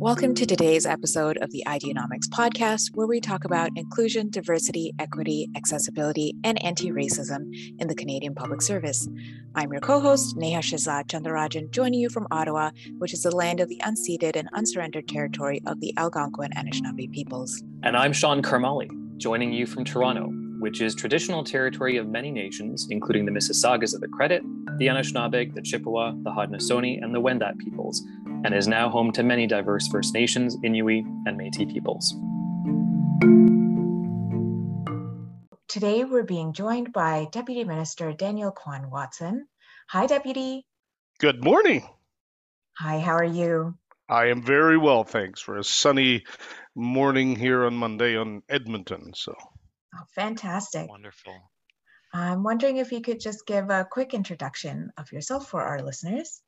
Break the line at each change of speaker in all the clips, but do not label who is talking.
Welcome to today's episode of the Ideonomics podcast, where we talk about inclusion, diversity, equity, accessibility, and anti racism in the Canadian public service. I'm your co host, Niha Shahzad Chandarajan, joining you from Ottawa, which is the land of the unceded and unsurrendered territory of the Algonquin and Anishinaabe peoples.
And I'm Sean Karmali, joining you from Toronto, which is traditional territory of many nations, including the Mississaugas of the Credit, the Anishinaabe, the Chippewa, the Haudenosaunee, and the Wendat peoples, and is now home to many diverse First Nations, Inuit, and Métis peoples.
Today, we're being joined by Deputy Minister Daniel Quan-Watson. Hi, Deputy.
Good morning.
Hi, how are you?
I am very well, thanks, for a sunny morning here on Monday on Edmonton. So,
oh, fantastic.
Wonderful.
I'm wondering if you could just give a quick introduction of yourself for our listeners.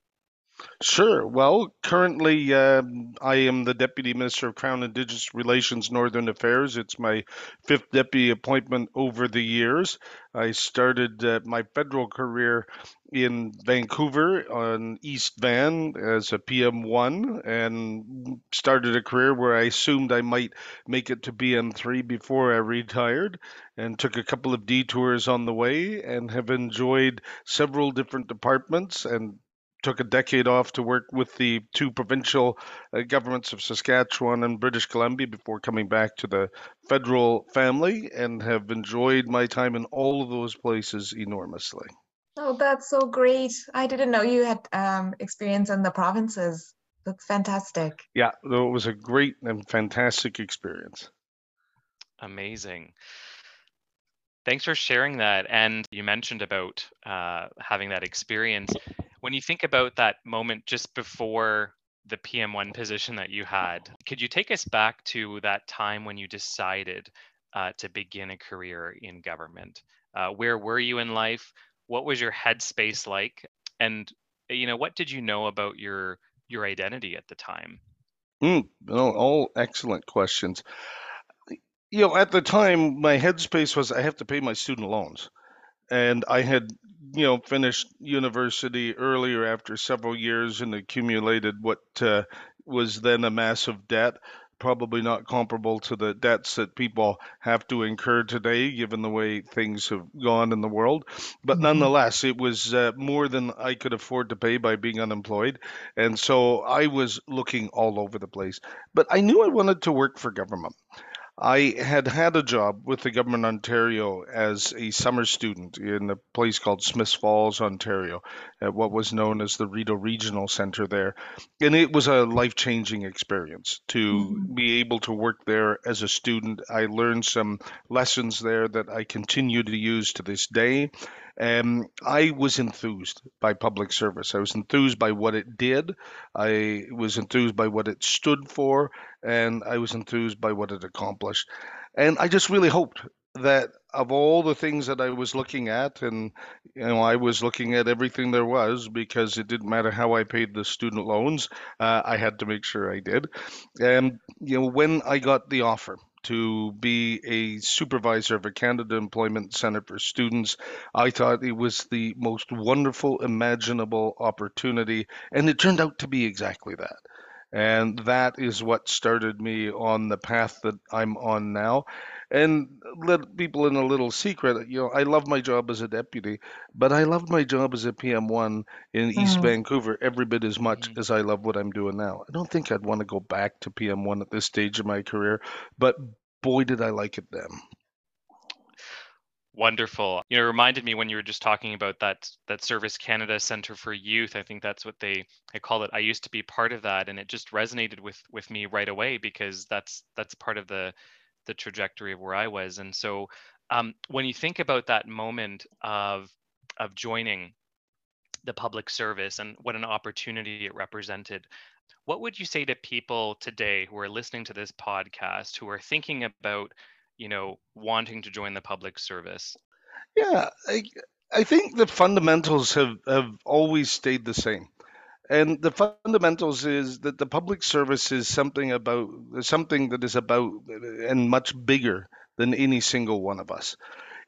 Sure. Well, currently, uh, I am the Deputy Minister of Crown Indigenous Relations Northern Affairs. It's my fifth deputy appointment over the years. I started uh, my federal career in Vancouver on East Van as a PM1 and started a career where I assumed I might make it to PM3 before I retired and took a couple of detours on the way and have enjoyed several different departments and took a decade off to work with the two provincial uh, governments of Saskatchewan and British Columbia before coming back to the federal family and have enjoyed my time in all of those places enormously.
Oh, that's so great. I didn't know you had um, experience in the provinces. That's fantastic.
Yeah, it was a great and fantastic experience.
Amazing. Thanks for sharing that. And you mentioned about uh, having that experience when you think about that moment just before the PM1 position that you had, could you take us back to that time when you decided uh, to begin a career in government? Uh, where were you in life? What was your headspace like? And you know, what did you know about your your identity at the time?
Mm, no, all excellent questions. You know, at the time, my headspace was I have to pay my student loans, and I had you know, finished university earlier after several years and accumulated what uh, was then a massive debt, probably not comparable to the debts that people have to incur today, given the way things have gone in the world. But mm-hmm. nonetheless, it was uh, more than I could afford to pay by being unemployed. And so I was looking all over the place. But I knew I wanted to work for government. I had had a job with the government of Ontario as a summer student in a place called Smiths Falls, Ontario, at what was known as the Rideau Regional Center there. And it was a life changing experience to mm-hmm. be able to work there as a student. I learned some lessons there that I continue to use to this day. Um, I was enthused by public service. I was enthused by what it did. I was enthused by what it stood for, and I was enthused by what it accomplished. And I just really hoped that of all the things that I was looking at, and you know, I was looking at everything there was because it didn't matter how I paid the student loans, uh, I had to make sure I did. And you know, when I got the offer to be a supervisor of a Canada Employment Center for Students. I thought it was the most wonderful, imaginable opportunity, and it turned out to be exactly that. And that is what started me on the path that I'm on now. And let people in a little secret, you know, I love my job as a deputy, but I loved my job as a PM1 in East mm. Vancouver every bit as much mm. as I love what I'm doing now. I don't think I'd want to go back to PM1 at this stage of my career, but boy, did I like it then.
Wonderful. You know, reminded me when you were just talking about that that Service Canada Center for Youth. I think that's what they they call it. I used to be part of that, and it just resonated with with me right away because that's that's part of the the trajectory of where I was. And so, um, when you think about that moment of of joining the public service and what an opportunity it represented, what would you say to people today who are listening to this podcast who are thinking about you know, wanting to join the public service?
Yeah, I, I think the fundamentals have, have always stayed the same. And the fundamentals is that the public service is something about something that is about and much bigger than any single one of us.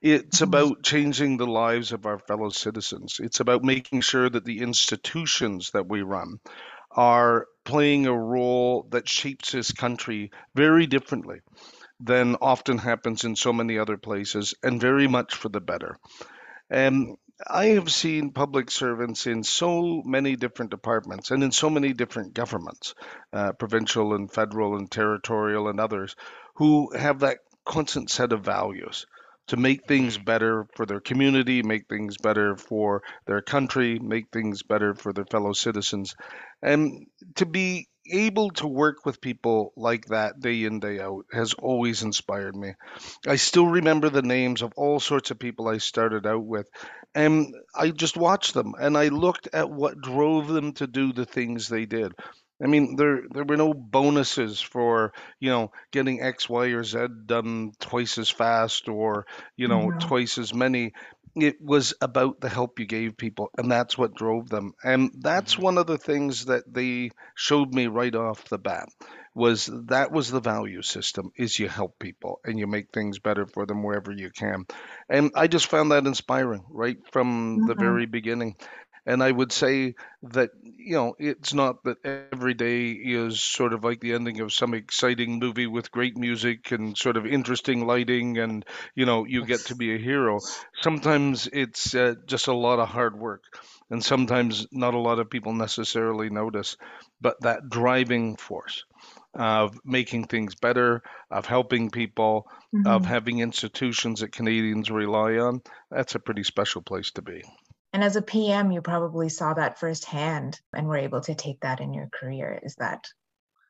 It's mm-hmm. about changing the lives of our fellow citizens. It's about making sure that the institutions that we run are playing a role that shapes this country very differently than often happens in so many other places, and very much for the better. And I have seen public servants in so many different departments and in so many different governments, uh, provincial and federal and territorial and others, who have that constant set of values to make things better for their community, make things better for their country, make things better for their fellow citizens. And to be able to work with people like that day in, day out has always inspired me. I still remember the names of all sorts of people I started out with, and I just watched them and I looked at what drove them to do the things they did. I mean, there there were no bonuses for you know getting X, Y, or Z done twice as fast or you know mm-hmm. twice as many. It was about the help you gave people, and that's what drove them. And that's mm-hmm. one of the things that they showed me right off the bat was that was the value system is you help people and you make things better for them wherever you can and i just found that inspiring right from mm-hmm. the very beginning and I would say that, you know, it's not that every day is sort of like the ending of some exciting movie with great music and sort of interesting lighting and, you know, you get to be a hero. Sometimes it's uh, just a lot of hard work. And sometimes not a lot of people necessarily notice, but that driving force of making things better, of helping people, mm-hmm. of having institutions that Canadians rely on, that's a pretty special place to be.
And as a PM, you probably saw that firsthand and were able to take that in your career. Is that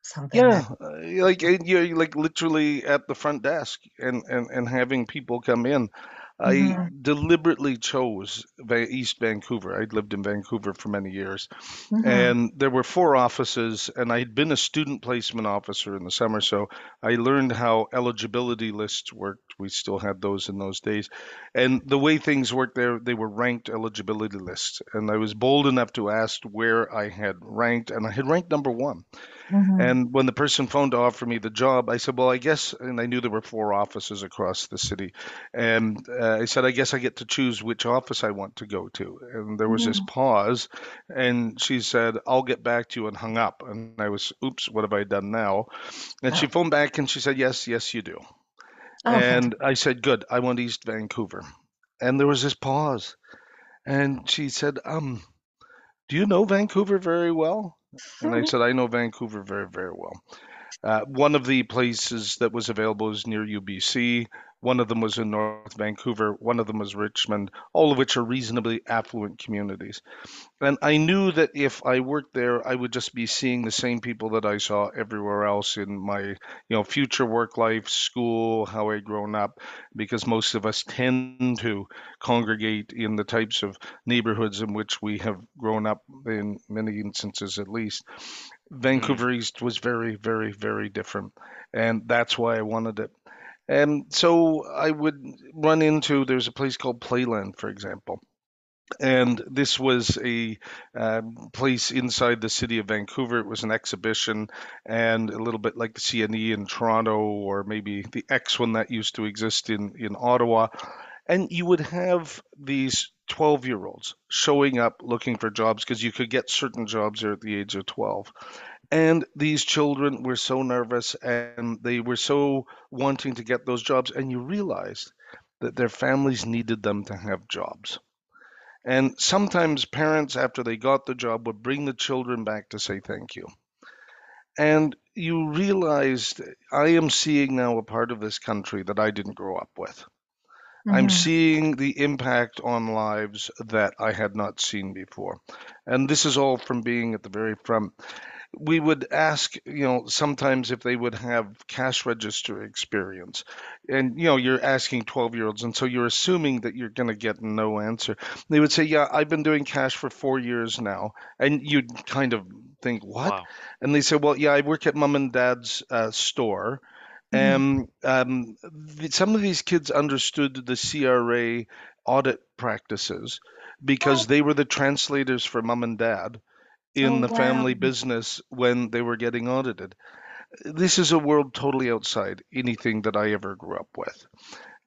something?
Yeah, that... uh, like you're like literally at the front desk and, and, and having people come in. I mm-hmm. deliberately chose East Vancouver. I'd lived in Vancouver for many years. Mm-hmm. And there were four offices, and I'd been a student placement officer in the summer. So I learned how eligibility lists worked. We still had those in those days. And the way things worked there, they were ranked eligibility lists. And I was bold enough to ask where I had ranked, and I had ranked number one. Mm-hmm. And when the person phoned to offer me the job, I said, Well, I guess, and I knew there were four offices across the city. And uh, I said, I guess I get to choose which office I want to go to. And there was mm-hmm. this pause. And she said, I'll get back to you and hung up. And I was, Oops, what have I done now? And oh. she phoned back and she said, Yes, yes, you do. Oh, and I said, Good, I want East Vancouver. And there was this pause. And she said, Um, do you know Vancouver very well? And I said, I know Vancouver very, very well. Uh, one of the places that was available is near UBC. One of them was in North Vancouver. One of them was Richmond, all of which are reasonably affluent communities. And I knew that if I worked there, I would just be seeing the same people that I saw everywhere else in my, you know, future work life, school, how I'd grown up, because most of us tend to congregate in the types of neighborhoods in which we have grown up in many instances at least. Vancouver mm. East was very, very, very different. And that's why I wanted it. And so I would run into there's a place called Playland, for example. And this was a uh, place inside the city of Vancouver. It was an exhibition, and a little bit like the CNE in Toronto, or maybe the X one that used to exist in, in Ottawa. And you would have these 12 year olds showing up looking for jobs because you could get certain jobs there at the age of 12. And these children were so nervous and they were so wanting to get those jobs. And you realized that their families needed them to have jobs. And sometimes parents, after they got the job, would bring the children back to say thank you. And you realized I am seeing now a part of this country that I didn't grow up with. Mm-hmm. I'm seeing the impact on lives that I had not seen before. And this is all from being at the very front we would ask, you know, sometimes if they would have cash register experience. And, you know, you're asking 12 year olds, and so you're assuming that you're going to get no answer. They would say, Yeah, I've been doing cash for four years now. And you'd kind of think, What? Wow. And they say, Well, yeah, I work at mom and dad's uh, store. Mm-hmm. And um, some of these kids understood the CRA audit practices because they were the translators for mom and dad in oh, the wow. family business when they were getting audited. This is a world totally outside anything that I ever grew up with.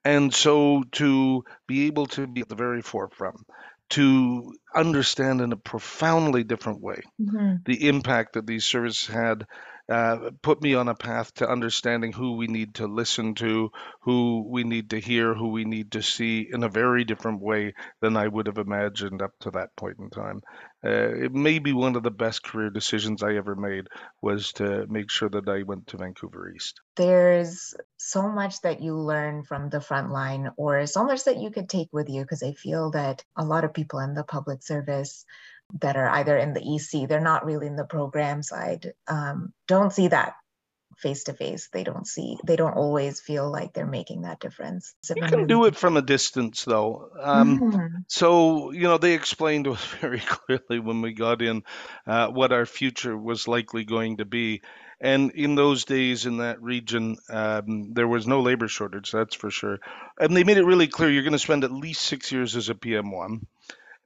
And so to be able to be at the very forefront, to understand in a profoundly different way
Mm-hmm.
the impact that these services had uh, put me on a path to understanding who we need to listen to, who we need to hear, who we need to see in a very different way than I would have imagined up to that point in time. Uh, it may be one of the best career decisions I ever made was to make sure that I went to Vancouver East.
There's so much that you learn from the front line, or so much that you could take with you, because I feel that a lot of people in the public service that are either in the EC, they're not really in the program side, um, don't see that face to face. They don't see, they don't always feel like they're making that difference.
You can do it from a distance, though. Um,
Mhm.
So, you know, they explained to us very clearly when we got in uh, what our future was likely going to be. And in those days in that region, um, there was no labor shortage, that's for sure. And they made it really clear you're going to spend at least six years as a PM1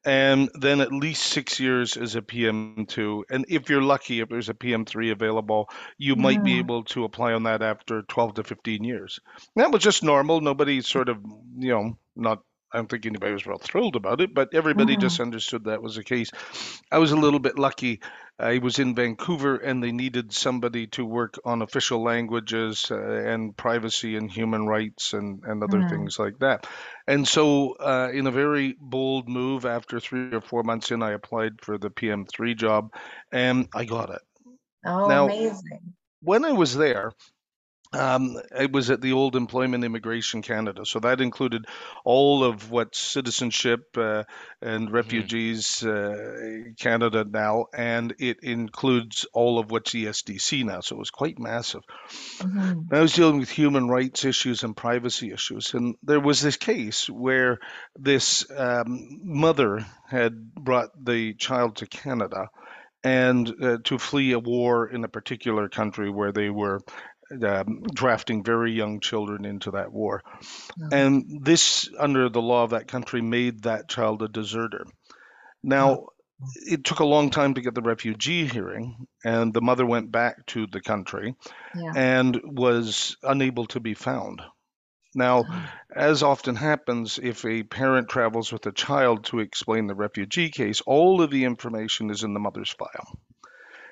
and then at least six years as a PM2. And if you're lucky, if there's a PM3 available, you might be able to apply on that after 12 to 15 years. That was just normal. Nobody sort of, you know, not. I don't think anybody was real thrilled about it, but everybody just understood that was the case. I was a little bit lucky. I was in Vancouver and they needed somebody to work on official languages uh, and privacy and human rights and, and other
Mm.
things like that. And so, uh, in a very bold move, after three or four months in, I applied for the PM3 job and I got it.
Oh,
Now-
amazing.
When I was there, um, it was at the old Employment Immigration Canada. So that included all of what citizenship uh, and refugees uh, Canada now, and it includes all of what's ESDC now. So it was quite massive.
Mhm.
I was dealing with human rights issues and privacy issues, and there was this case where this um, mother had brought the child to Canada and uh, to flee a war in a particular country where they were um, drafting very young children into that war. And this, under the law of that country, made that child a deserter. Now, it took a long time to get the refugee hearing, and the mother went back to the country
Yeah.
and was unable to be found. Now, as often happens, if a parent travels with a child to explain the refugee case, all of the information is in the mother's file.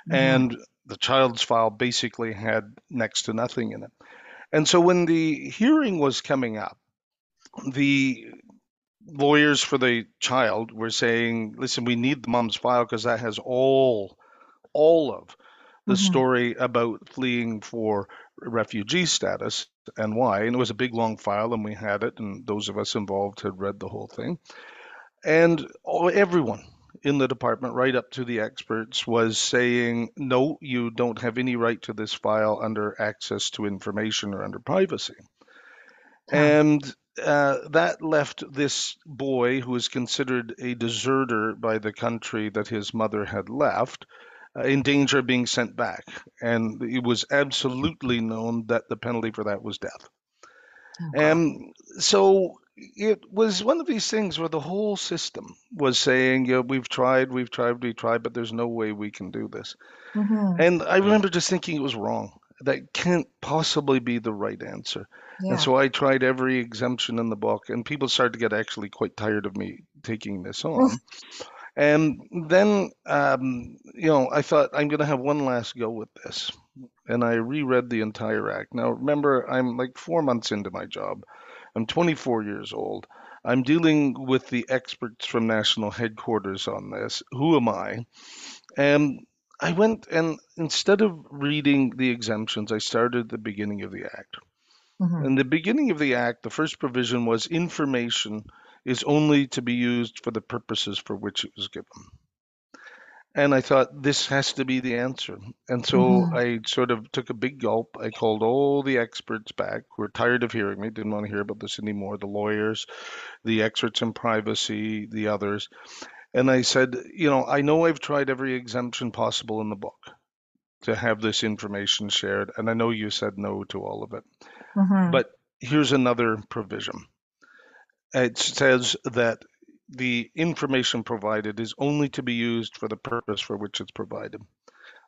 Mhm.
And the child's file basically had next to nothing in it. And so when the hearing was coming up, the lawyers for the child were saying, listen, we need the mom's file because that has all all of the
Mhm.
story about fleeing for refugee status and why. And it was a big long file, and we had it, and those of us involved had read the whole thing. And all, everyone in the department, right up to the experts, was saying, no, you don't have any right to this file under access to information or under privacy.
Yeah.
And uh, that left this boy, who was considered a deserter by the country that his mother had left, uh, in danger of being sent back. And it was absolutely known that the penalty for that was death.
Oh, God.
And so it was one of these things where the whole system was saying, "Yeah, we've tried, we've tried, we've tried, but there's no way we can do this.
Mhm.
And I remember just thinking it was wrong. That can't possibly be the right answer.
Yeah.
And so I tried every exemption in the book, and people started to get actually quite tired of me taking this on. and then, um, you know, I thought I'm going to have one last go with this. And I reread the entire act. Now, remember, I'm like four months into my job. I'm 24 years old. I'm dealing with the experts from national headquarters on this. Who am I? And I went and instead of reading the exemptions, I started at the beginning of the act.
Mhm.
In the beginning of the act, the first provision was information is only to be used for the purposes for which it was given. And I thought this has to be the answer. And so
Mhm.
I sort of took a big gulp. I called all the experts back who were tired of hearing me, didn't want to hear about this anymore the lawyers, the experts in privacy, the others. And I said, you know, I know I've tried every exemption possible in the book to have this information shared. And I know you said no to all of it.
Mhm.
But here's another provision. It says that the information provided is only to be used for the purpose for which it's provided.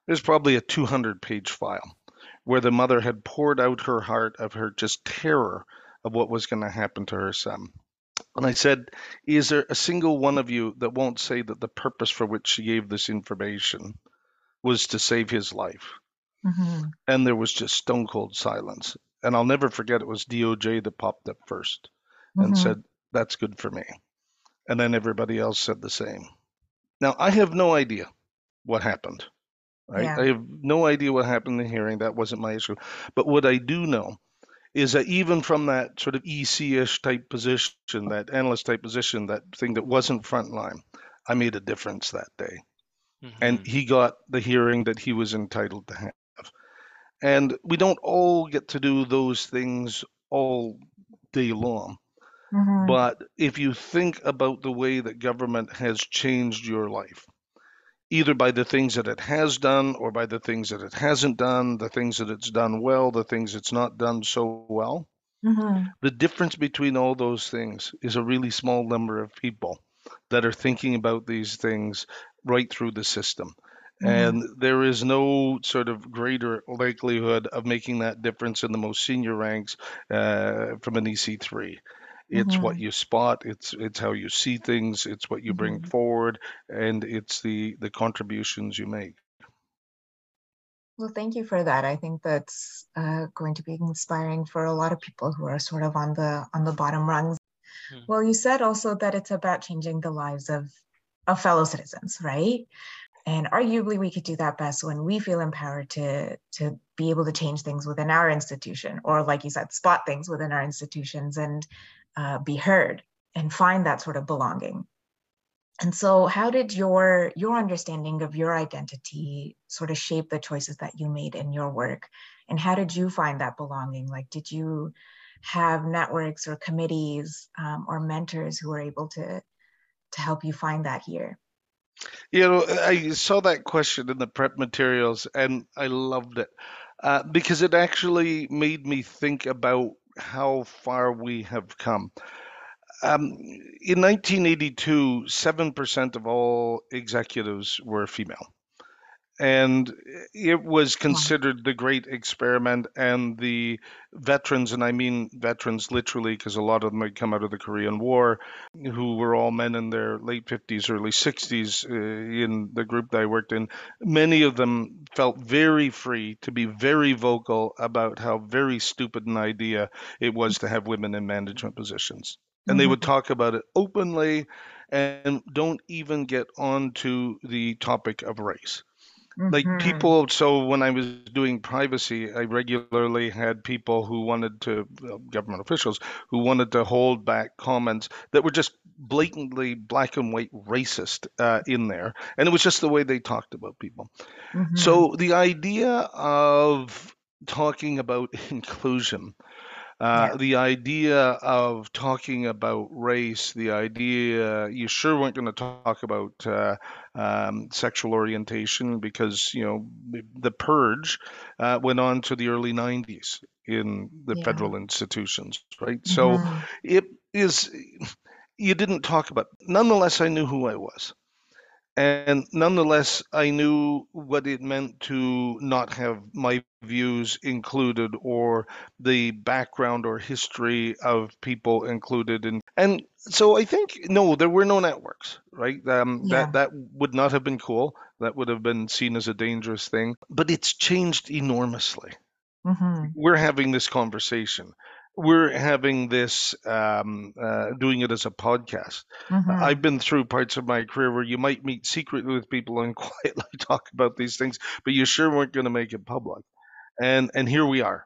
There's probably a 200 page file where the mother had poured out her heart of her just terror of what was going to happen to her son. And I said, Is there a single one of you that won't say that the purpose for which she gave this information was to save his life?
Mm-hmm.
And there was just stone cold silence. And I'll never forget it was DOJ that popped up 1st and
Mhm.
said, That's good for me. And then everybody else said the same. Now, I have no idea what happened. Right?
Yeah.
I have no idea what happened in the hearing. That wasn't my issue. But what I do know is that even from that sort of EC-ish type position, that analyst type position, that thing that wasn't frontline, I made a difference that day. And
Mhm.
he got the hearing that he was entitled to have. And we don't all get to do those things all day long.
Mhm.
But if you think about the way that government has changed your life, either by the things that it has done or by the things that it hasn't done, the things that it's done well, the things it's not done so well,
Mhm.
the difference between all those things is a really small number of people that are thinking about these things right through the system.
Mhm.
And there is no sort of greater likelihood of making that difference in the most senior ranks uh, from an EC3. It's what you spot. It's it's how you see things. It's what you bring
Mhm.
forward, and it's the the contributions you make.
Well, thank you for that. I think that's uh, going to be inspiring for a lot of people who are sort of on the on the bottom rungs.
Mhm.
Well, you said also that it's about changing the lives of of fellow citizens, right? And arguably, we could do that best when we feel empowered to to be able to change things within our institution, or like you said, spot things within our institutions and uh, be heard and find that sort of belonging. And so, how did your your understanding of your identity sort of shape the choices that you made in your work? And how did you find that belonging? Like, did you have networks or committees um, or mentors who were able to to help you find that here?
You know, I saw that question in the prep materials and I loved it uh, because it actually made me think about how far we have come. Um, in 1982, 7% of all executives were female. And it was considered the great experiment, and the veterans, and I mean veterans literally, because a lot of them had come out of the Korean War, who were all men in their late 50s, early 60s uh, in the group that I worked in, many of them felt very free to be very vocal about how very stupid an idea it was to have women in management positions. And they would talk about it openly and don't even get onto the topic of race like
Mhm.
people so when i was doing privacy i regularly had people who wanted to well, government officials who wanted to hold back comments that were just blatantly black and white racist uh, in there and it was just the way they talked about people
Mhm.
so the idea of talking about inclusion uh,
Yeah.
the idea of talking about race, the idea you sure weren't going to talk about uh, um, sexual orientation because you know the, the purge uh, went on to the early 90s in the
Yeah.
federal institutions, right? So
Mhm.
it is you didn't talk about. Nonetheless, I knew who I was. And nonetheless, I knew what it meant to not have my views included or the background or history of people included. And, and so I think, no, there were no networks, right? Um,
Yeah.
That, that would not have been cool. That would have been seen as a dangerous thing. But it's changed enormously
Mhm.
we're having this conversation. We're having this, um, uh, doing it as a podcast.
Mhm.
I've been through parts of my career where you might meet secretly with people and quietly talk about these things, but you sure weren't going to make it public. And and here we are,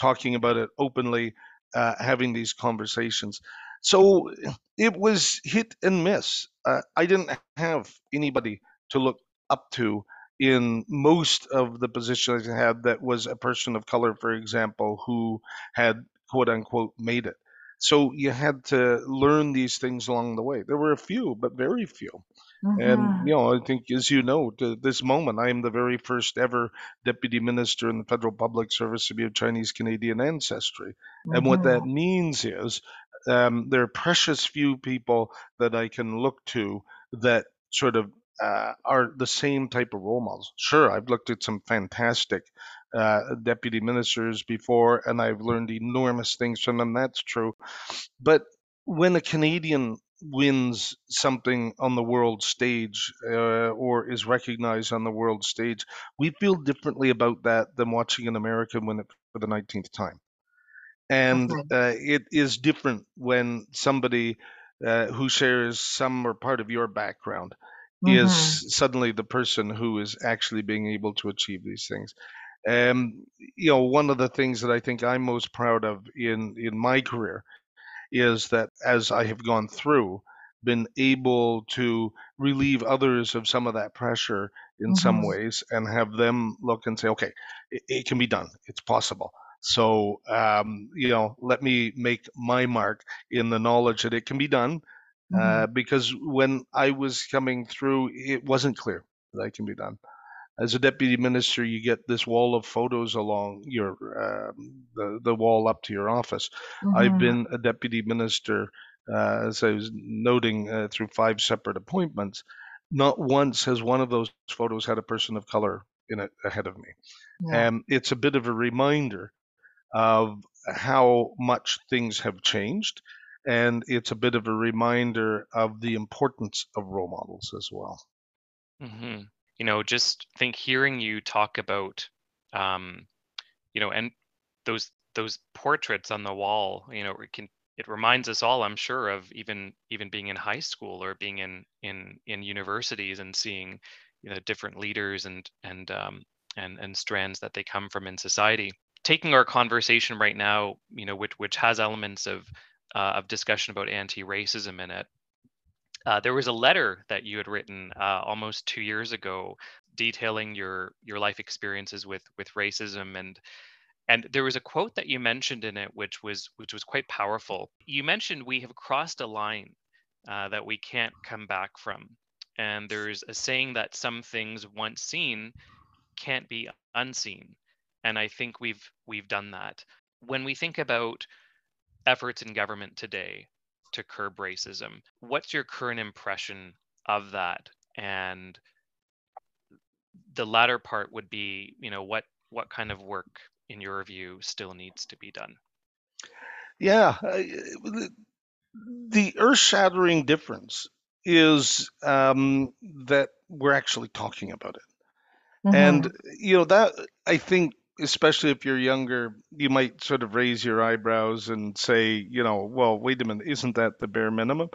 talking about it openly, uh, having these conversations. So it was hit and miss. Uh, I didn't have anybody to look up to in most of the positions I had that was a person of color, for example, who had quote unquote made it. So you had to learn these things along the way. There were a few, but very few. And
Mhm.
you know, I think, as you know, to this moment, I am the very first ever deputy minister in the federal public service to be of Chinese Canadian ancestry. And what that
Mhm.
means is um, there are precious few people that I can look to that sort of uh, are the same type of role models. Sure, I've looked at some fantastic uh, deputy ministers before, and I've learned enormous things from them. That's true. But when a Canadian wins something on the world stage uh, or is recognized on the world stage, we feel differently about that than watching an American win it for the 19th time. And
Okay.
uh, it is different when somebody uh, who shares some or part of your background
Mhm.
is suddenly the person who is actually being able to achieve these things. Um, you know, one of the things that I think I'm most proud of in in my career is that as I have gone through, been able to relieve others of some of that pressure in some
Mhm.
ways and have them look and say, okay, it, it can be done. It's possible. So, um, you know, let me make my mark in the knowledge that it can be done.
Mhm.
Uh, because when I was coming through, it wasn't clear that it can be done. As a deputy minister, you get this wall of photos along your um, the the wall up to your office. I've
Mhm.
been a deputy minister, uh, as I was noting, uh, through five separate appointments. Not once has one of those photos had a person of color in it ahead of me.
Yeah.
And it's a bit of a reminder of how much things have changed. And it's a bit of a reminder of the importance of role models as well.
hmm You know, just think hearing you talk about, um, you know, and those those portraits on the wall, you know, it can it reminds us all, I'm sure, of even even being in high school or being in in in universities and seeing, you know, different leaders and and um, and and strands that they come from in society. Taking our conversation right now, you know, which which has elements of uh, of discussion about anti-racism in it uh, there was a letter that you had written uh, almost two years ago detailing your your life experiences with with racism. And and there was a quote that you mentioned in it which was which was quite powerful. You mentioned we have crossed a line uh, that we can't come back from. And there's a saying that some things once seen can't be unseen and i think we've we've done that when we think about efforts in government today to curb racism. What's your current impression of that? And the latter part would be, you know, what what kind of work in your view still needs to be done?
Yeah, the, the earth-shattering difference is um, that we're actually talking about it. And
Mhm.
you know that I think, especially if you're younger, you might sort of raise your eyebrows and say, you know, well, wait a minute, isn't that the bare minimum?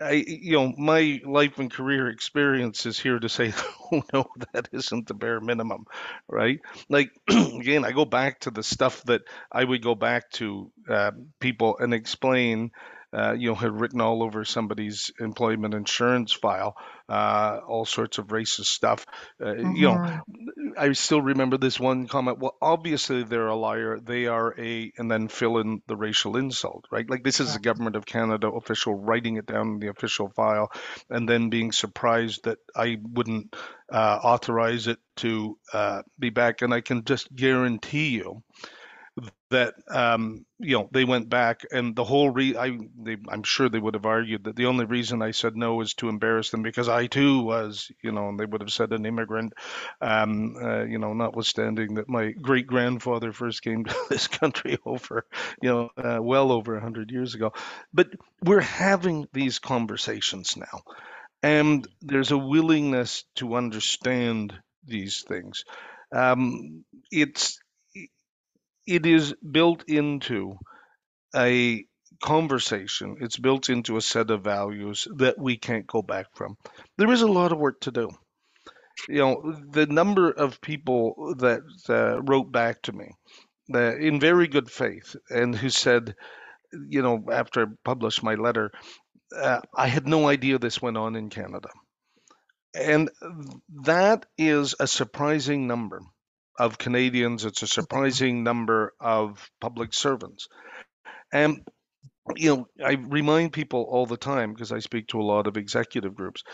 I, you know, my life and career experience is here to say, oh no, that isn't the bare minimum, right? Like again, I go back to the stuff that I would go back to uh, people and explain. Uh, you know, had written all over somebody's employment insurance file, uh, all sorts of racist stuff. Uh, you know,
Mhm.
I still remember this one comment. Well, obviously they're a liar. They are a, and then fill in the racial insult, right? Like this is a government of Canada official writing it down in the official file, and then being surprised that I wouldn't uh, authorize it to uh, be back. And I can just guarantee you that um, you know they went back and the whole re I they, I'm sure they would have argued that the only reason I said no was to embarrass them because I too was you know and they would have said an immigrant um, uh, you know notwithstanding that my great grandfather first came to this country over you know uh, well over hundred years ago. But we're having these conversations now and there's a willingness to understand these things. Um, it's it is built into a conversation. It's built into a set of values that we can't go back from. There is a lot of work to do. You know, the number of people that uh, wrote back to me that in very good faith and who said, you know, after I published my letter, uh, I had no idea this went on in Canada. And that is a surprising number of Canadians. It's a surprising number of public servants. And, you know, I remind people all the time because I speak to a lot of executive groups,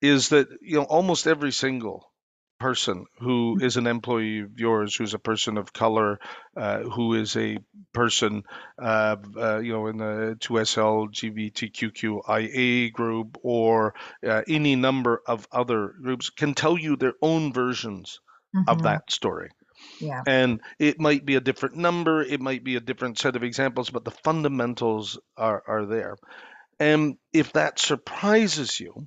is that, you know, almost every single person who is an employee of yours, who's a person of color, uh, who is a person, uh, uh, you know, in the 2SL, GBTQQIA group, or uh, any number of other groups, can tell you their own versions of
Mhm.
that story.
Yeah.
And it might be a different number, it might be a different set of examples, but the fundamentals are, are there. And if that surprises you,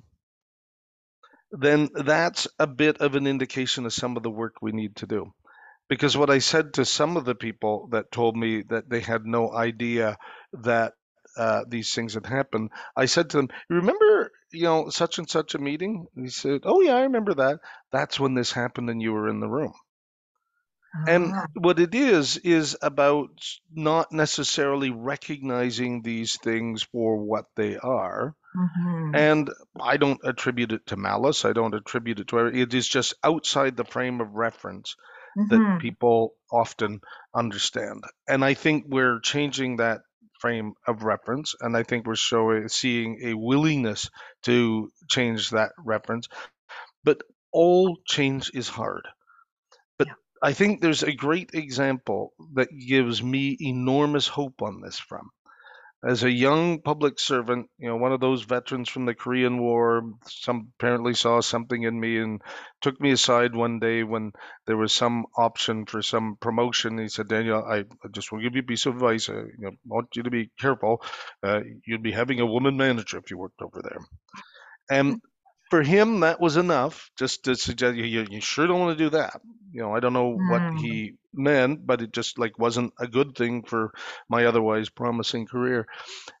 then that's a bit of an indication of some of the work we need to do. Because what I said to some of the people that told me that they had no idea that uh, these things had happened, I said to them, remember, you know, such and such a meeting?" And he said, "Oh yeah, I remember that. That's when this happened, and you were in the room." And
Ah,
what it is, is about not necessarily recognizing these things for what they are.
mhm,
And I don't attribute it to malice. I don't attribute it to it is just outside the frame of reference that
mhm.
people often understand. And I think we're changing that frame of reference. And I think we're showing uh, seeing a willingness to change that reference. But all change is hard. But
Yeah.
I think there's a great example that gives me enormous hope on this front. As a young public servant, you know, one of those veterans from the Korean War, some apparently saw something in me and took me aside one day when there was some option for some promotion. He said, Daniel, I I just will give you a piece of advice. I you know, want you to be careful. Uh, you'd be having a woman manager if you worked over there. And for him, that was enough just to suggest you, you, sure don't want to do that. You know, I don't know what
Mm,
he meant, but it just like wasn't a good thing for my otherwise promising career.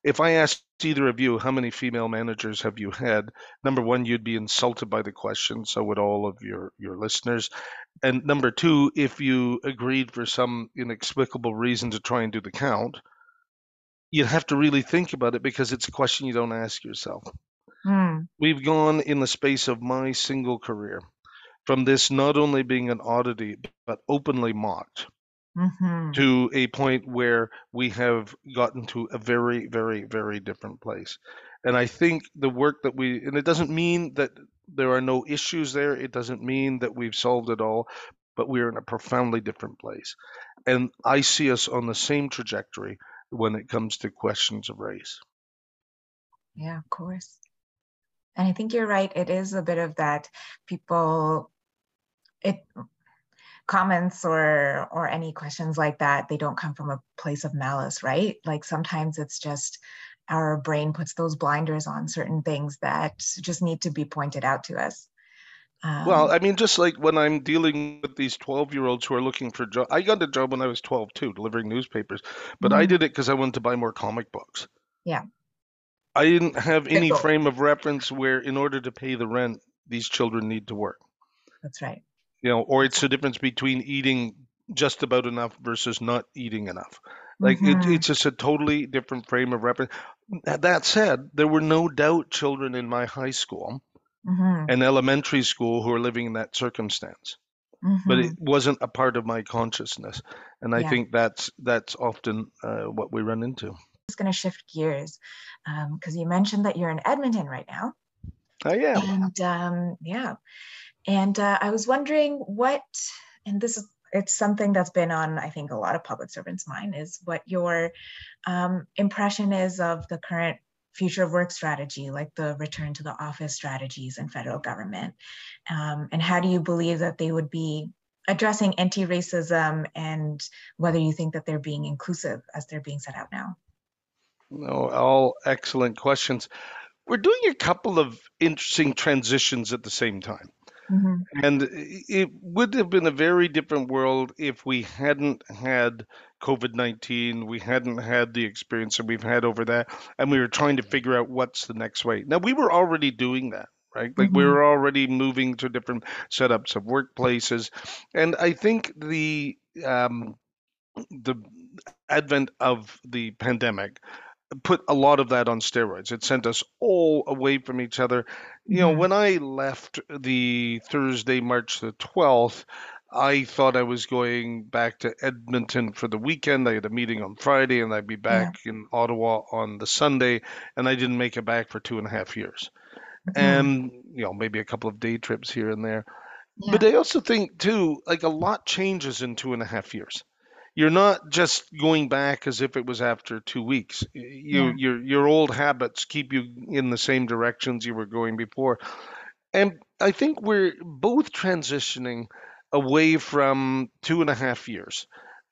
If I asked either of you how many female managers have you had, number one, you'd be insulted by the question. So would all of your your listeners. And number two, if you agreed for some inexplicable reason to try and do the count, you'd have to really think about it because it's a question you don't ask yourself.
mm,
We've gone in the space of my single career from this not only being an oddity, but openly mocked
mhm.
to a point where we have gotten to a very, very, very different place. And I think the work that we, and it doesn't mean that there are no issues there, it doesn't mean that we've solved it all, but we're in a profoundly different place. And I see us on the same trajectory when it comes to questions of race.
Yeah, of course. And I think you're right. It is a bit of that people, it comments or or any questions like that, they don't come from a place of malice, right? Like sometimes it's just our brain puts those blinders on certain things that just need to be pointed out to us.
Well,
Um,
I mean, just like when I'm dealing with these 12 year olds who are looking for job I got a job when I was 12 too, delivering newspapers, but I
mhm,
did it because I wanted to buy more comic books.
Yeah.
I didn't have any frame of reference where, in order to pay the rent, these children need to work.
That's right.
You know, or it's the difference between eating just about enough versus not eating enough. Like it,
Mhm,
it's just a totally different frame of reference. That said, there were no doubt children in my high school
mhm,
and elementary school who are living in that circumstance. but
mhm.
it wasn't a part of my consciousness and i
Yeah.
think that's that's often uh, what we run into
Just going to shift gears because you mentioned that you're in Edmonton right now.
i am
And um, yeah, and uh, I was wondering what, and this is it's something that's been on I think a lot of public servants' mind is what your um, impression is of the current future of work strategy, like the return to the office strategies in federal government, um, and how do you believe that they would be addressing anti-racism and whether you think that they're being inclusive as they're being set out now.
no all excellent questions. We're doing a couple of interesting transitions at the same time
Mhm.
and it would have been a very different world if we hadn't had covid-19 we hadn't had the experience that we've had over that and we were trying to figure out what's the next way now we were already doing that right like we
Mhm.
were already moving to different setups of workplaces and i think the um, the advent of the pandemic put a lot of that on steroids. It sent us all away from each other. You know,
Mhm.
when I left the Thursday, March the 12th, I thought I was going back to Edmonton for the weekend. I had a meeting on Friday and I'd be back in Ottawa on the Sunday, and I didn't make it back for two and a half years.
Mhm.
And, you know, maybe a couple of day trips here and there.
Yeah.
But I also think too, like a lot changes in two and a half years. You're not just going back as if it was after two weeks. You,
Yeah.
your your old habits keep you in the same directions you were going before. And I think we're both transitioning away from two and a half years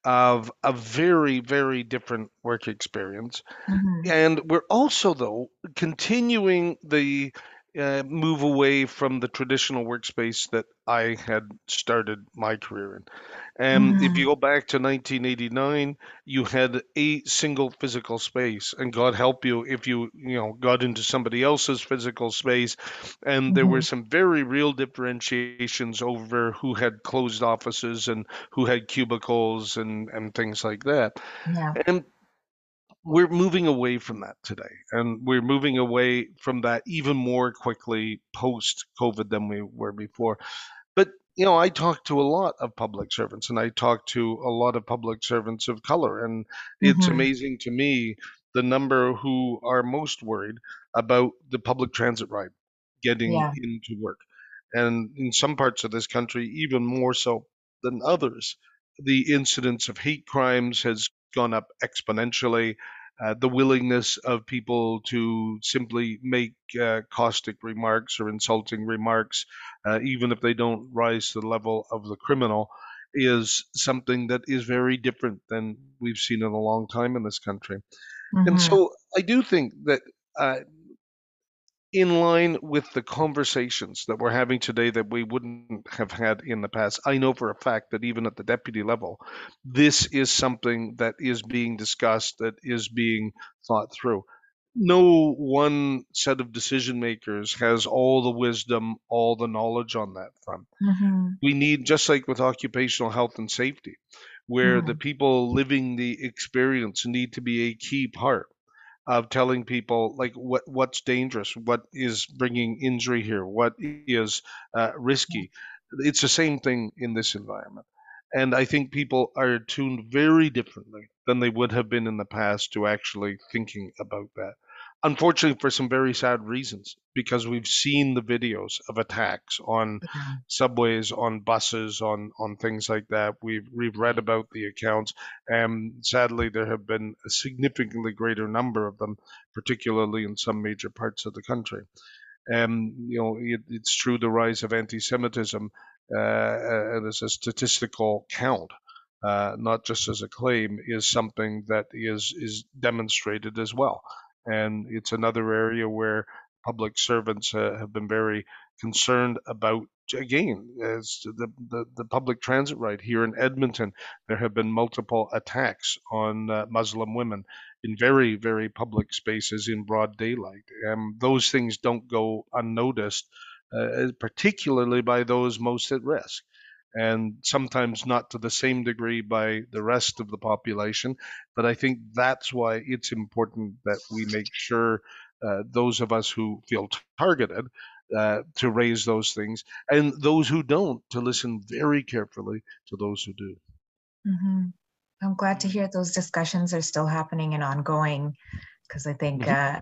of a very, very different work experience.
Mhm.
And we're also, though, continuing the uh, move away from the traditional workspace that I had started my career in. And if you go back to 1989, you had a single physical space, and God help you if you, you know, got into somebody else's physical space. And there were
Mhm.
some very real differentiations over who had closed offices and who had cubicles and and things like that.
Yeah.
And we're moving away from that today, and we're moving away from that even more quickly post COVID than we were before. But you know, I talk to a lot of public servants, and I talk to a lot of public servants of color, and it's
Mhm.
amazing to me the number who are most worried about the public transit ride getting
Yeah.
into work, and in some parts of this country, even more so than others, the incidence of hate crimes has gone up exponentially. Uh, the willingness of people to simply make uh, caustic remarks or insulting remarks, uh, even if they don't rise to the level of the criminal, is something that is very different than we've seen in a long time in this country. And
Mhm.
so I do think that uh, in line with the conversations that we're having today that we wouldn't have had in the past, I know for a fact that even at the deputy level, this is something that is being discussed, that is being thought through. No one set of decision makers has all the wisdom, all the knowledge on that front.
Mhm.
We need, just like with occupational health and safety, where the people living the experience need to be a key part of telling people like what what's dangerous, what is bringing injury here, what is uh, risky. It's the same thing in this environment, and I think people are tuned very differently than they would have been in the past to actually thinking about that. Unfortunately, for some very sad reasons, because we've seen the videos of attacks on subways, on buses, on on things like that. We've we've read about the accounts, and sadly, there have been a significantly greater number of them, particularly in some major parts of the country. And you know, it, it's true the rise of anti-Semitism uh, uh, as a statistical count, uh, not just as a claim, is something that is is demonstrated as well. And it's another area where public servants uh, have been very concerned about again as the, the the public transit right here in Edmonton. There have been multiple attacks on uh, Muslim women in very very public spaces in broad daylight and those things don't go unnoticed uh, particularly by those most at risk and sometimes not to the same degree by the rest of the population but I think that's why it's important that we make sure uh, those of us who feel targeted uh, to raise those things, and those who don't to listen very carefully to those who do.
Mhm. I'm glad to hear those discussions are still happening and ongoing because I think,
Mhm.
uh,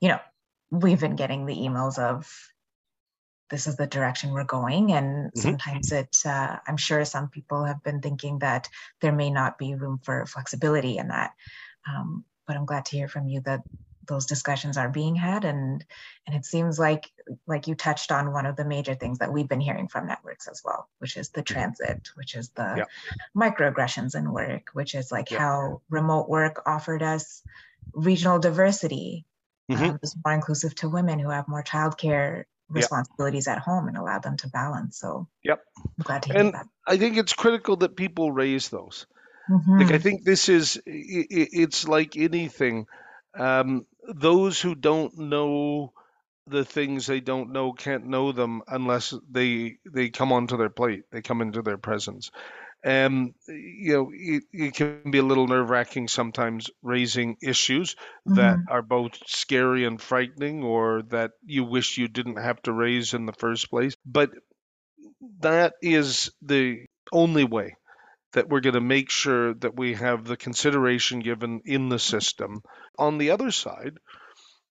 you know, we've been getting the emails of this is the direction we're going. And
Mhm.
sometimes it, uh, I'm sure some people have been thinking that there may not be room for flexibility in that. Um, but I'm glad to hear from you that those discussions are being had and and it seems like like you touched on one of the major things that we've been hearing from networks as well which is the transit which is the
Yeah.
microaggressions in work which is like
Yeah.
how remote work offered us regional diversity
Mhm.
um, is more inclusive to women who have more childcare responsibilities at home and allow them to balance so
Yep.
i'm glad to hear
And
that
I think it's critical that people raise those. Like I think this is it's like anything. Um, those who don't know the things they don't know can't know them unless they they come onto their plate. They come into their presence. Um, you know, it, it can be a little nerve wracking sometimes raising issues that
Mhm.
are both scary and frightening, or that you wish you didn't have to raise in the first place. But that is the only way that we're going to make sure that we have the consideration given in the system. On the other side,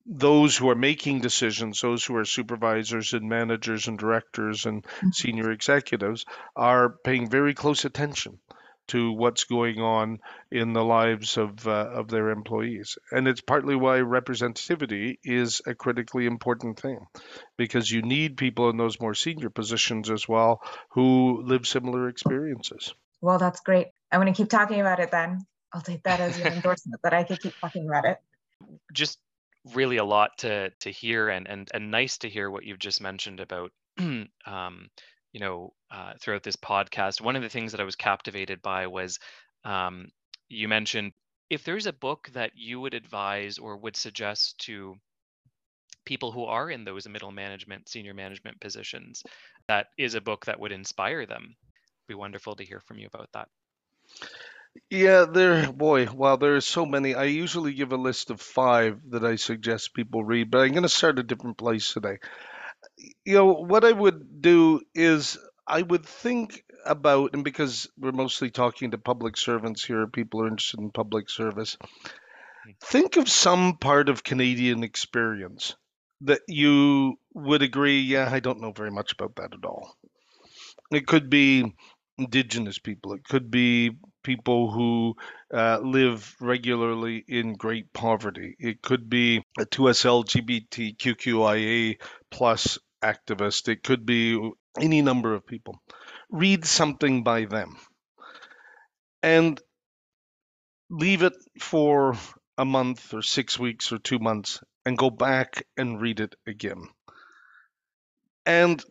those who are making decisions, those who are supervisors and managers and directors and
Mhm.
senior executives, are paying very close attention to what's going on in the lives of uh, of their employees. And it's partly why representativity is a critically important thing, because you need people in those more senior positions as well who live similar experiences.
Well, that's great. I'm going to keep talking about it then. I'll take that as an endorsement that I could keep talking about it.
Just really a lot to to hear and and and nice to hear what you've just mentioned about um, you know uh, throughout this podcast. One of the things that I was captivated by was um, you mentioned if there's a book that you would advise or would suggest to people who are in those middle management, senior management positions, that is a book that would inspire them. It'd be wonderful to hear from you about that.
Yeah, there, boy, wow, there are so many. I usually give a list of five that I suggest people read, but I'm going to start a different place today. You know, what I would do is I would think about, and because we're mostly talking to public servants here, people are interested in public service, hmm. think of some part of Canadian experience that you would agree, yeah, I don't know very much about that at all. It could be indigenous people, it could be people who uh, live regularly in great poverty. It could be a 2S LGBTQIA plus activist. It could be any number of people. Read something by them and leave it for a month or six weeks or two months and go back and read it again. And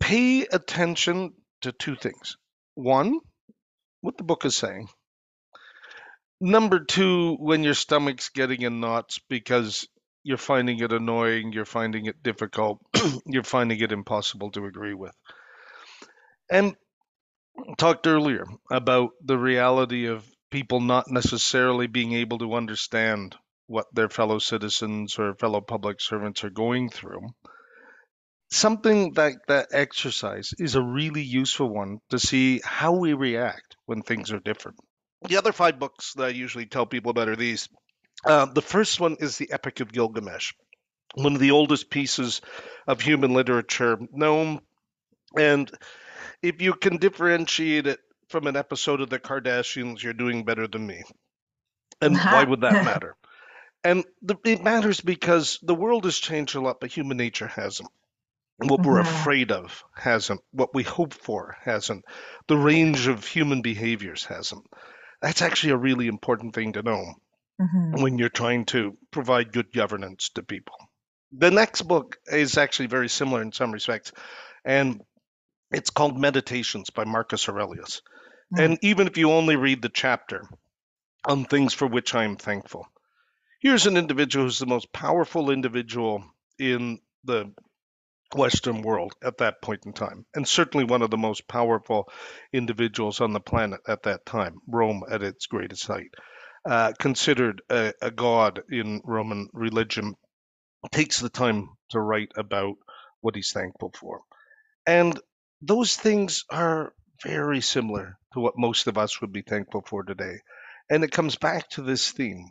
pay attention to two things. One, what the book is saying. Number two, when your stomach's getting in knots because you're finding it annoying, you're finding it difficult, you're finding it impossible to agree with. And talked earlier about the reality of people not necessarily being able to understand what their fellow citizens or fellow public servants are going through. Something like that exercise is a really useful one to see how we react when things are different. The other five books that I usually tell people about are these. Uh, the first one is the Epic of Gilgamesh, one of the oldest pieces of human literature known. And if you can differentiate it from an episode of the Kardashians, you're doing better than me. And why would that matter? And the, it matters because the world has changed a lot, but human nature hasn't. What we're
Mhm.
afraid of hasn't. What we hope for hasn't. The range of human behaviors hasn't. That's actually a really important thing to know
Mhm.
when you're trying to provide good governance to people. The next book is actually very similar in some respects, and it's called Meditations by Marcus Aurelius.
Mm.
And even if you only read the chapter on things for which I am thankful, here's an individual who's the most powerful individual in the Western world at that point in time, and certainly one of the most powerful individuals on the planet at that time, Rome at its greatest height, uh, considered a, a god in Roman religion, takes the time to write about what he's thankful for. And those things are very similar to what most of us would be thankful for today. And it comes back to this theme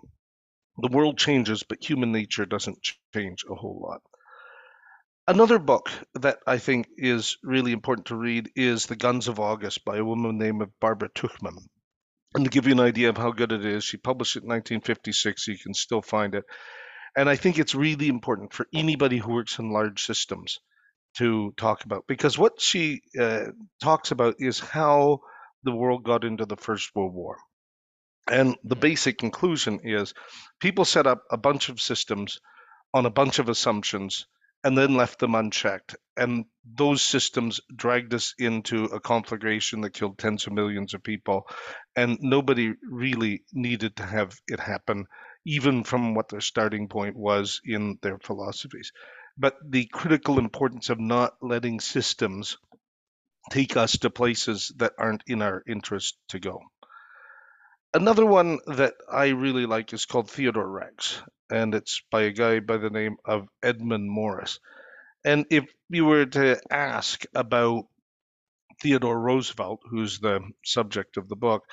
the world changes, but human nature doesn't change a whole lot. Another book that I think is really important to read is The Guns of August by a woman named Barbara Tuchman. And to give you an idea of how good it is, she published it in 1956. You can still find it. And I think it's really important for anybody who works in large systems to talk about because what she uh, talks about is how the world got into the First World War. And the basic conclusion is people set up a bunch of systems on a bunch of assumptions and then left them unchecked. And those systems dragged us into a conflagration that killed tens of millions of people. And nobody really needed to have it happen, even from what their starting point was in their philosophies. But the critical importance of not letting systems take us to places that aren't in our interest to go. Another one that I really like is called Theodore Rex, and it's by a guy by the name of Edmund Morris. And if you were to ask about Theodore Roosevelt, who's the subject of the book,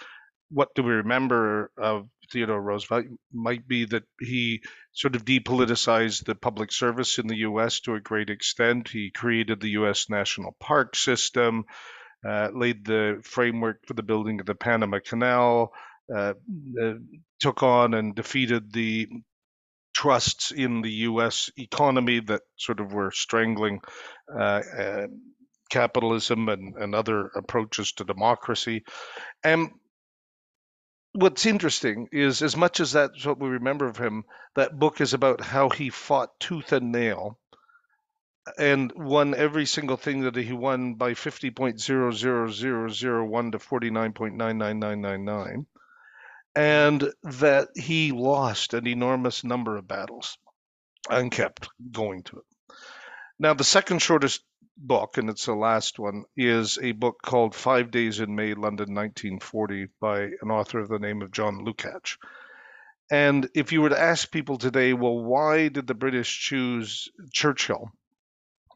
what do we remember of Theodore Roosevelt? Might be that he sort of depoliticized the public service in the US to a great extent. He created the US National Park System. uh, laid the framework for the building of the Panama Canal, uh, uh, took on and defeated the trusts in the U.S. economy that sort of were strangling uh, uh, capitalism and, and other approaches to democracy. And what's interesting is, as much as that's what we remember of him, that book is about how he fought tooth and nail and won every single thing that he won by 50.00001 to 49.99999 and that he lost an enormous number of battles and kept going to it. Now, the second shortest book, and it's the last one, is a book called Five Days in May, London, 1940, by an author of the name of John Lukács. And if you were to ask people today, well, why did the British choose Churchill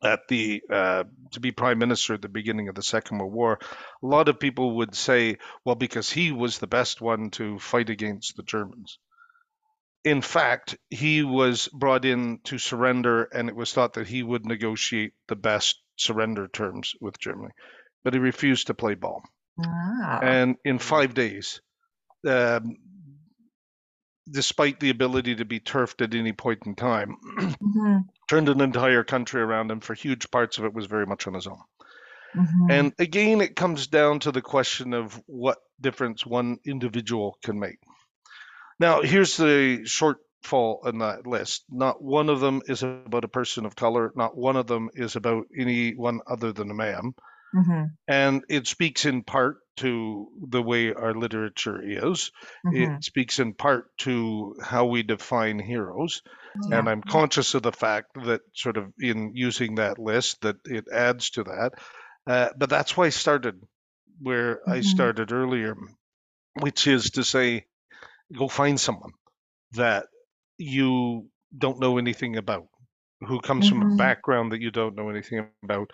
at the uh, to be prime minister at the beginning of the Second World War, a lot of people would say, well, because he was the best one to fight against the Germans. In fact, he was brought in to surrender, and it was thought that he would negotiate the best surrender terms with Germany, but he refused to play ball. Ah. And in five days, um, despite the ability to be turfed at any point in time, mm-hmm. Turned an entire country around and for huge parts of it was very much on his own. Mm-hmm. And again, it comes down to the question of what difference one individual can make. Now, here's the shortfall in that list. Not one of them is about a person of color. Not one of them is about anyone other than a man. Mm-hmm. And it speaks in part to the way our literature is. Mm-hmm. It speaks in part to how we define heroes. Yeah. And I'm conscious of the fact that, sort of, in using that list, that it adds to that. Uh, but that's why I started where mm-hmm. I started earlier, which is to say, go find someone that you don't know anything about, who comes from a mm-hmm. background that you don't know anything about,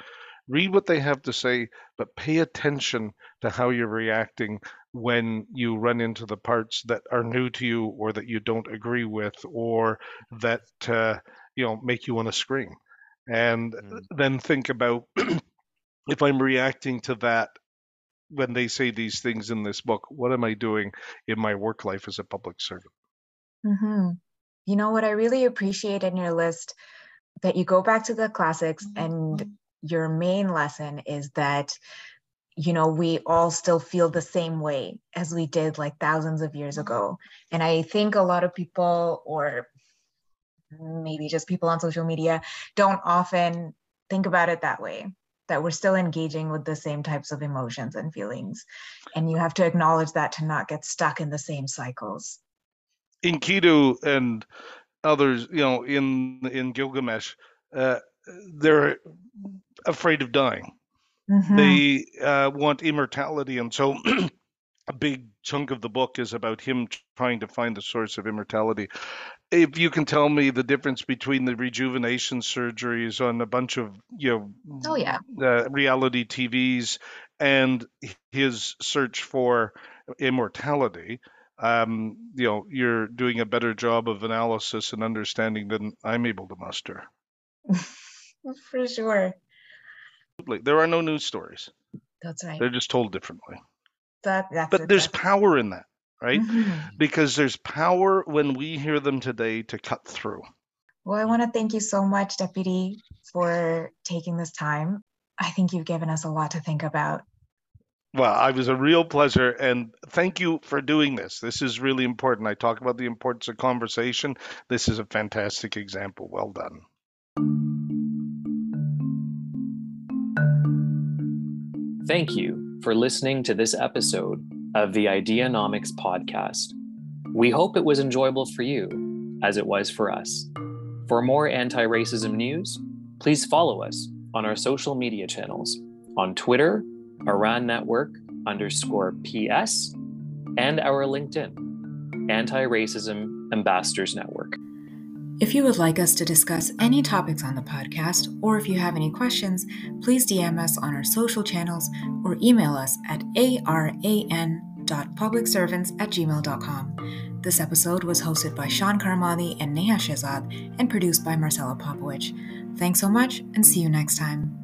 read what they have to say, but pay attention to how you're reacting when you run into the parts that are new to you or that you don't agree with or that uh, you know make you want to scream. And mm. then think about if i'm reacting to that when they say these things in this book what am i doing in my work life as a public servant?
Mm-hmm. you know what? I really appreciate in your list that you go back to the classics and your main lesson is that you know we all still feel the same way as we did like thousands of years ago. And i think a lot of people or maybe just people on social media don't often think about it that way that we're still engaging with the same types of emotions and feelings. And you have to acknowledge that to not get stuck in the same cycles.
Enkidu and others you know in in gilgamesh uh, they're afraid of dying. Mm-hmm. They uh, want immortality, and so a big chunk of the book is about him trying to find the source of immortality. If you can tell me the difference between the rejuvenation surgeries on a bunch of you know,
oh yeah,
uh, reality TVs and his search for immortality, um, you know, you're doing a better job of analysis and understanding than I'm able to muster.
For sure.
There are no news stories.
That's right.
They're just told differently.
That, that's
but there's power in that, right? Mm-hmm. Because there's power when we hear them today to cut through.
Well, I want to thank you so much, Deputy, for taking this time. I think you've given us a lot to think about.
Well, I was a real pleasure, and thank you for doing this. This is really important. I talk about the importance of conversation. This is a fantastic example. Well done.
Thank you for listening to this episode of the Ideanomics podcast. We hope it was enjoyable for you, as it was for us. For more anti racism news, please follow us on our social media channels on Twitter, ARAN Network underscore PS, and our LinkedIn, Anti Racism Ambassadors Network.
If you would like us to discuss any topics on the podcast, or if you have any questions, please DM us on our social channels or email us at aran.publicservants at gmail.com. This episode was hosted by Sean Karamadi and Niha Shehzad and produced by Marcella Popovich. Thanks so much and see you next time.